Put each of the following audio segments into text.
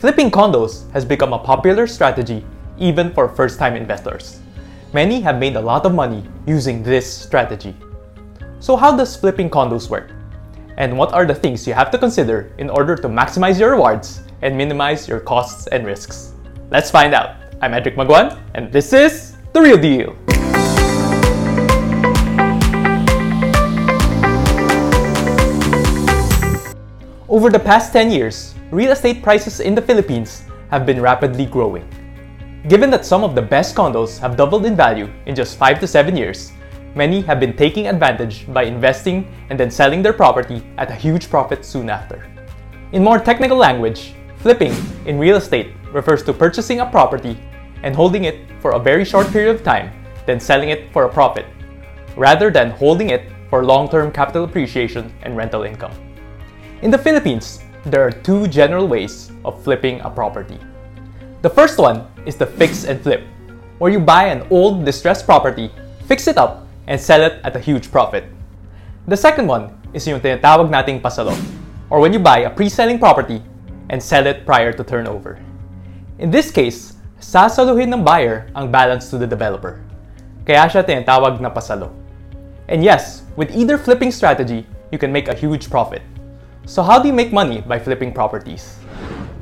Flipping condos has become a popular strategy even for first-time investors. Many have made a lot of money using this strategy. So how does flipping condos work? And what are the things you have to consider in order to maximize your rewards and minimize your costs and risks? Let's find out. I'm Edric Maguan, and this is The Real Deal. Over the past 10 years, real estate prices in the Philippines have been rapidly growing. Given that some of the best condos have doubled in value in just 5 to 7 years, many have been taking advantage by investing and then selling their property at a huge profit soon after. In more technical language, flipping in real estate refers to purchasing a property and holding it for a very short period of time, then selling it for a profit, rather than holding it for long term capital appreciation and rental income. In the Philippines, there are two general ways of flipping a property. The first one is the fix and flip, where you buy an old distressed property, fix it up, and sell it at a huge profit. The second one is yung tinatawag nating pasalo, or when you buy a pre-selling property and sell it prior to turnover. In this case, sasaluhin ng buyer ang balance to the developer. Kaya siya tinatawag na pasalo. And yes, with either flipping strategy, you can make a huge profit. So how do you make money by flipping properties?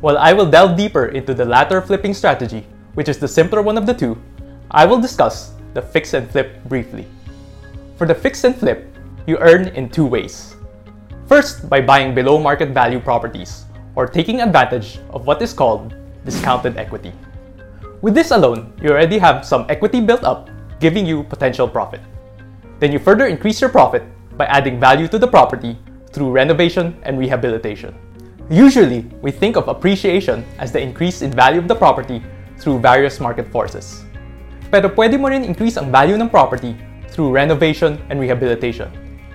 While I will delve deeper into the latter flipping strategy, which is the simpler one of the two, I will discuss the fix and flip briefly. For the fix and flip, you earn in two ways. First, by buying below market value properties, or taking advantage of what is called discounted equity. With this alone, you already have some equity built up, giving you potential profit. Then you further increase your profit by adding value to the property through renovation and rehabilitation. Usually, we think of appreciation as the increase in value of the property through various market forces. Pero pwede mo rin increase ang value ng property through renovation and rehabilitation.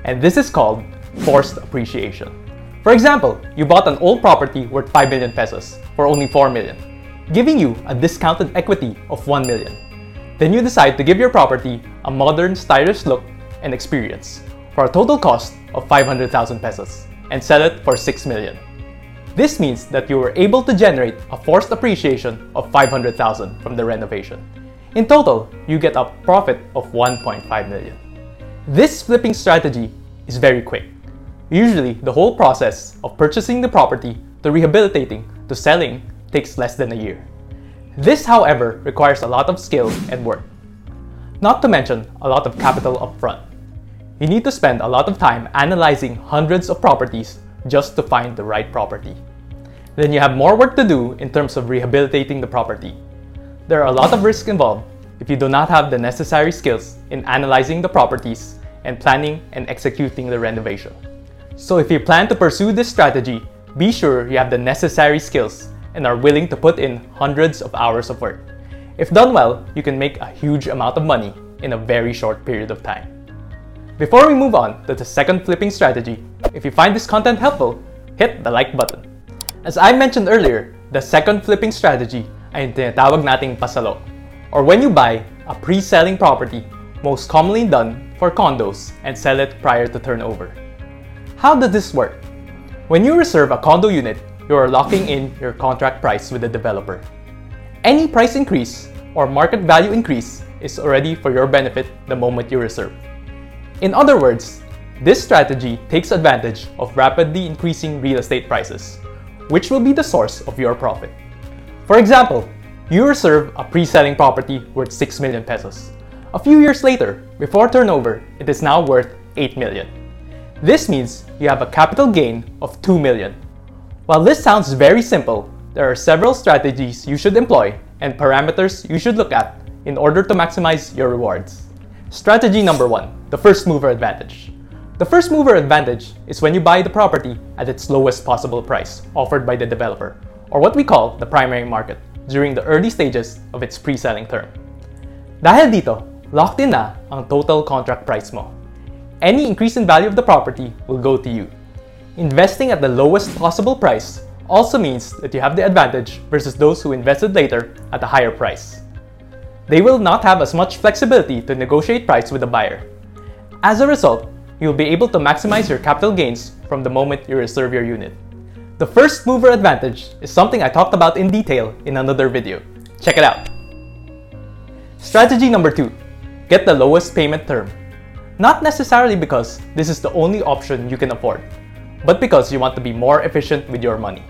And this is called forced appreciation. For example, you bought an old property worth 5 million pesos for only 4 million, giving you a discounted equity of 1 million. Then you decide to give your property a modern, stylish look and experience for a total cost of 500,000 pesos and sell it for 6 million. This means that you were able to generate a forced appreciation of 500,000 from the renovation. In total, you get a profit of 1.5 million. This flipping strategy is very quick. Usually, the whole process of purchasing the property to rehabilitating to selling takes less than a year. This, however, requires a lot of skill and work. Not to mention a lot of capital upfront you need to spend a lot of time analyzing hundreds of properties just to find the right property. Then you have more work to do in terms of rehabilitating the property. There are a lot of risks involved if you do not have the necessary skills in analyzing the properties and planning and executing the renovation. So if you plan to pursue this strategy, be sure you have the necessary skills and are willing to put in hundreds of hours of work. If done well, you can make a huge amount of money in a very short period of time. Before we move on to the second flipping strategy, if you find this content helpful, hit the like button. As I mentioned earlier, the second flipping strategy ay tinatawag nating pasalo, or when you buy a pre-selling property, most commonly done for condos and sell it prior to turnover. How does this work? When you reserve a condo unit, you are locking in your contract price with the developer. Any price increase or market value increase is already for your benefit the moment you reserve. In other words, this strategy takes advantage of rapidly increasing real estate prices, which will be the source of your profit. For example, you reserve a pre-selling property worth 6 million pesos. A few years later, before turnover, it is now worth 8 million. This means you have a capital gain of 2 million. While this sounds very simple, there are several strategies you should employ and parameters you should look at in order to maximize your rewards. Strategy number one, the first mover advantage. The first mover advantage is when you buy the property at its lowest possible price offered by the developer, or what we call the primary market, during the early stages of its pre-selling term. Dahil dito, locked in na ang total contract price mo. Any increase in value of the property will go to you. Investing at the lowest possible price also means that you have the advantage versus those who invested later at a higher price they will not have as much flexibility to negotiate price with the buyer. As a result, you'll be able to maximize your capital gains from the moment you reserve your unit. The first mover advantage is something I talked about in detail in another video. Check it out. Strategy number two, get the lowest payment term. Not necessarily because this is the only option you can afford, but because you want to be more efficient with your money.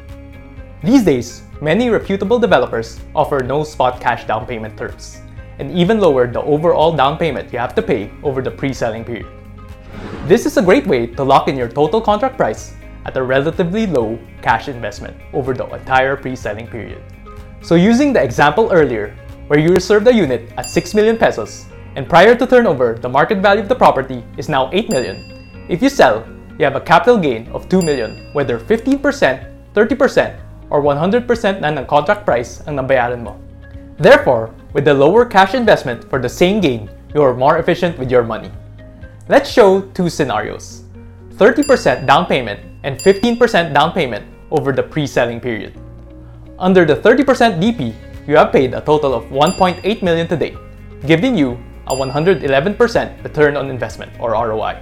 These days, many reputable developers offer no spot cash down payment terms, and even lower the overall down payment you have to pay over the pre-selling period. This is a great way to lock in your total contract price at a relatively low cash investment over the entire pre-selling period. So using the example earlier, where you reserved a unit at 6 million pesos, and prior to turnover, the market value of the property is now 8 million, if you sell, you have a capital gain of 2 million, whether 15%, 30%, or 100% na ng contract price ang nabayaran mo. Therefore, with the lower cash investment for the same gain, you are more efficient with your money. Let's show two scenarios. 30% down payment and 15% down payment over the pre-selling period. Under the 30% DP, you have paid a total of 1.8 million today, giving you a 111% return on investment or ROI.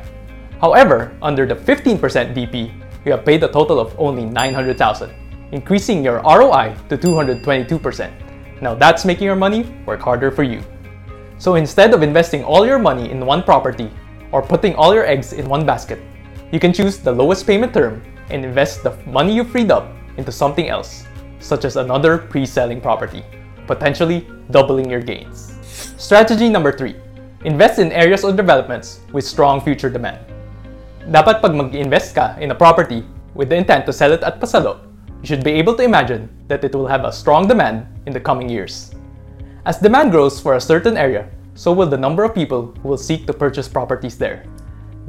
However, under the 15% DP, you have paid a total of only 900,000, increasing your ROI to 222%. Now that's making your money work harder for you. So instead of investing all your money in one property or putting all your eggs in one basket, you can choose the lowest payment term and invest the money you freed up into something else, such as another pre-selling property, potentially doubling your gains. Strategy number 3. Invest in areas or developments with strong future demand. Dapat pag mag-invest ka in a property with the intent to sell it at pasalo, you should be able to imagine that it will have a strong demand in the coming years. As demand grows for a certain area, so will the number of people who will seek to purchase properties there.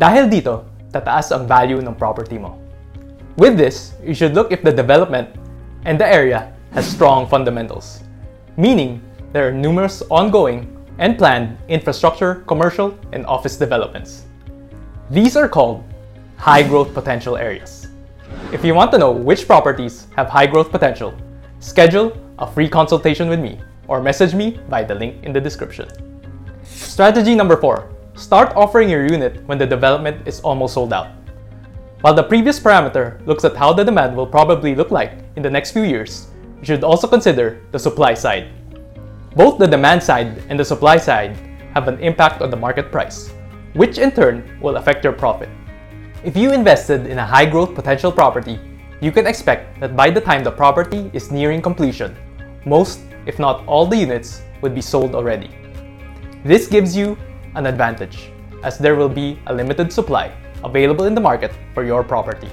Dahil dito, tataas ang value ng property mo. With this, you should look if the development and the area has strong fundamentals, meaning there are numerous ongoing and planned infrastructure, commercial, and office developments. These are called high growth potential areas. If you want to know which properties have high growth potential, schedule a free consultation with me or message me by the link in the description. Strategy number 4. Start offering your unit when the development is almost sold out. While the previous parameter looks at how the demand will probably look like in the next few years, you should also consider the supply side. Both the demand side and the supply side have an impact on the market price, which in turn will affect your profit. If you invested in a high growth potential property, you can expect that by the time the property is nearing completion, most, if not all the units would be sold already. This gives you an advantage, as there will be a limited supply available in the market for your property.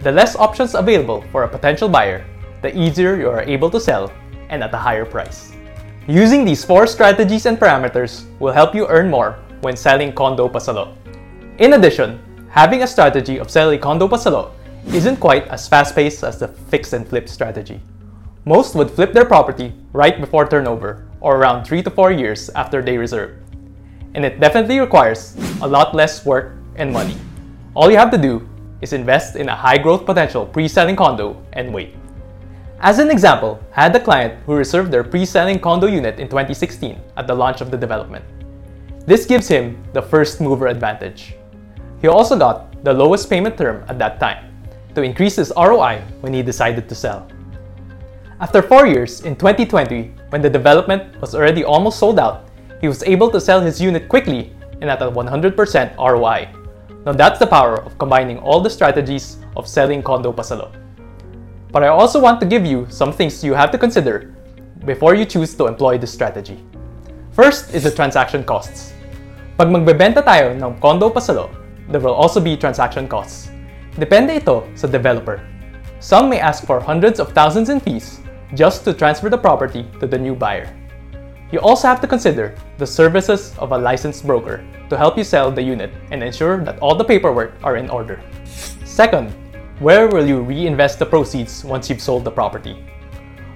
The less options available for a potential buyer, the easier you are able to sell and at a higher price. Using these four strategies and parameters will help you earn more when selling condo pasalo. In addition, having a strategy of selling condo pasalo isn't quite as fast-paced as the fix and flip strategy. Most would flip their property right before turnover or around 3 to 4 years after they reserve. And it definitely requires a lot less work and money. All you have to do is invest in a high growth potential pre-selling condo and wait. As an example, I had a client who reserved their pre-selling condo unit in 2016 at the launch of the development. This gives him the first mover advantage. He also got the lowest payment term at that time to increase his ROI when he decided to sell. After 4 years, in 2020, when the development was already almost sold out, he was able to sell his unit quickly and at a 100% ROI. Now that's the power of combining all the strategies of selling condo pasalo. But I also want to give you some things you have to consider before you choose to employ this strategy. First is the transaction costs. Pag magbebenta tayo ng condo pasalo, there will also be transaction costs. Depende ito sa developer. Some may ask for hundreds of thousands in fees just to transfer the property to the new buyer. You also have to consider the services of a licensed broker to help you sell the unit and ensure that all the paperwork are in order. Second, where will you reinvest the proceeds once you've sold the property?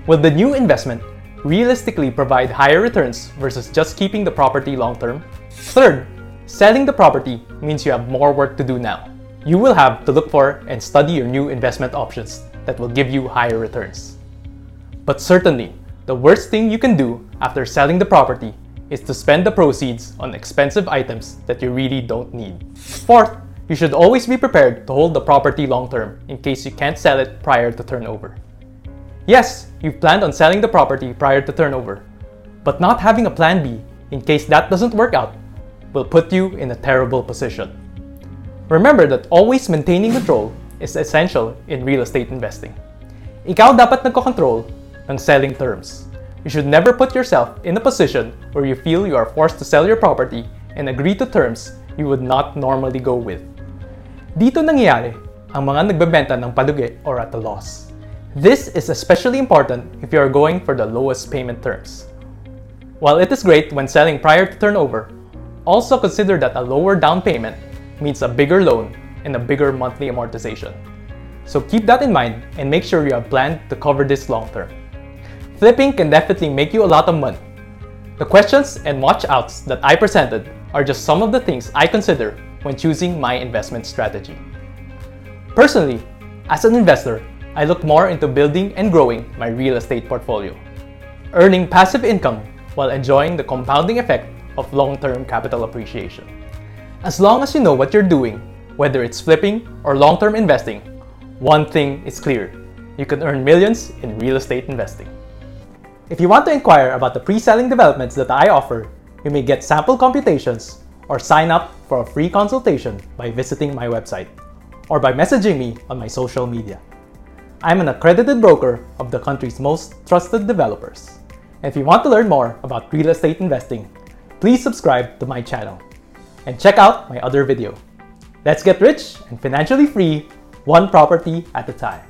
Will the new investment realistically provide higher returns versus just keeping the property long term? Third, selling the property means you have more work to do now. You will have to look for and study your new investment options that will give you higher returns. But certainly, the worst thing you can do after selling the property is to spend the proceeds on expensive items that you really don't need. Fourth, You should always be prepared to hold the property long term in case you can't sell it prior to turnover. Yes, you've planned on selling the property prior to turnover, but not having a plan B in case that doesn't work out will put you in a terrible position. Remember that always maintaining control is essential in real estate investing. Ikaw dapat nagko-control ng selling terms. You should never put yourself in a position where you feel you are forced to sell your property and agree to terms you would not normally go with. Dito nangyayari ang mga nagbebenta ng padugi or at a loss. This is especially important if you are going for the lowest payment terms. While it is great when selling prior to turnover, also consider that a lower down payment means a bigger loan and a bigger monthly amortization. So keep that in mind and make sure you have planned to cover this long term. Flipping can definitely make you a lot of money. The questions and watch outs that I presented are just some of the things I consider when choosing my investment strategy. Personally, as an investor, I look more into building and growing my real estate portfolio, earning passive income while enjoying the compounding effect of long term capital appreciation. As long as you know what you're doing, whether it's flipping or long term investing, one thing is clear you can earn millions in real estate investing. If you want to inquire about the pre selling developments that I offer, you may get sample computations or sign up for a free consultation by visiting my website or by messaging me on my social media. I'm an accredited broker of the country's most trusted developers. And if you want to learn more about real estate investing, please subscribe to my channel and check out my other video. Let's get rich and financially free one property at a time.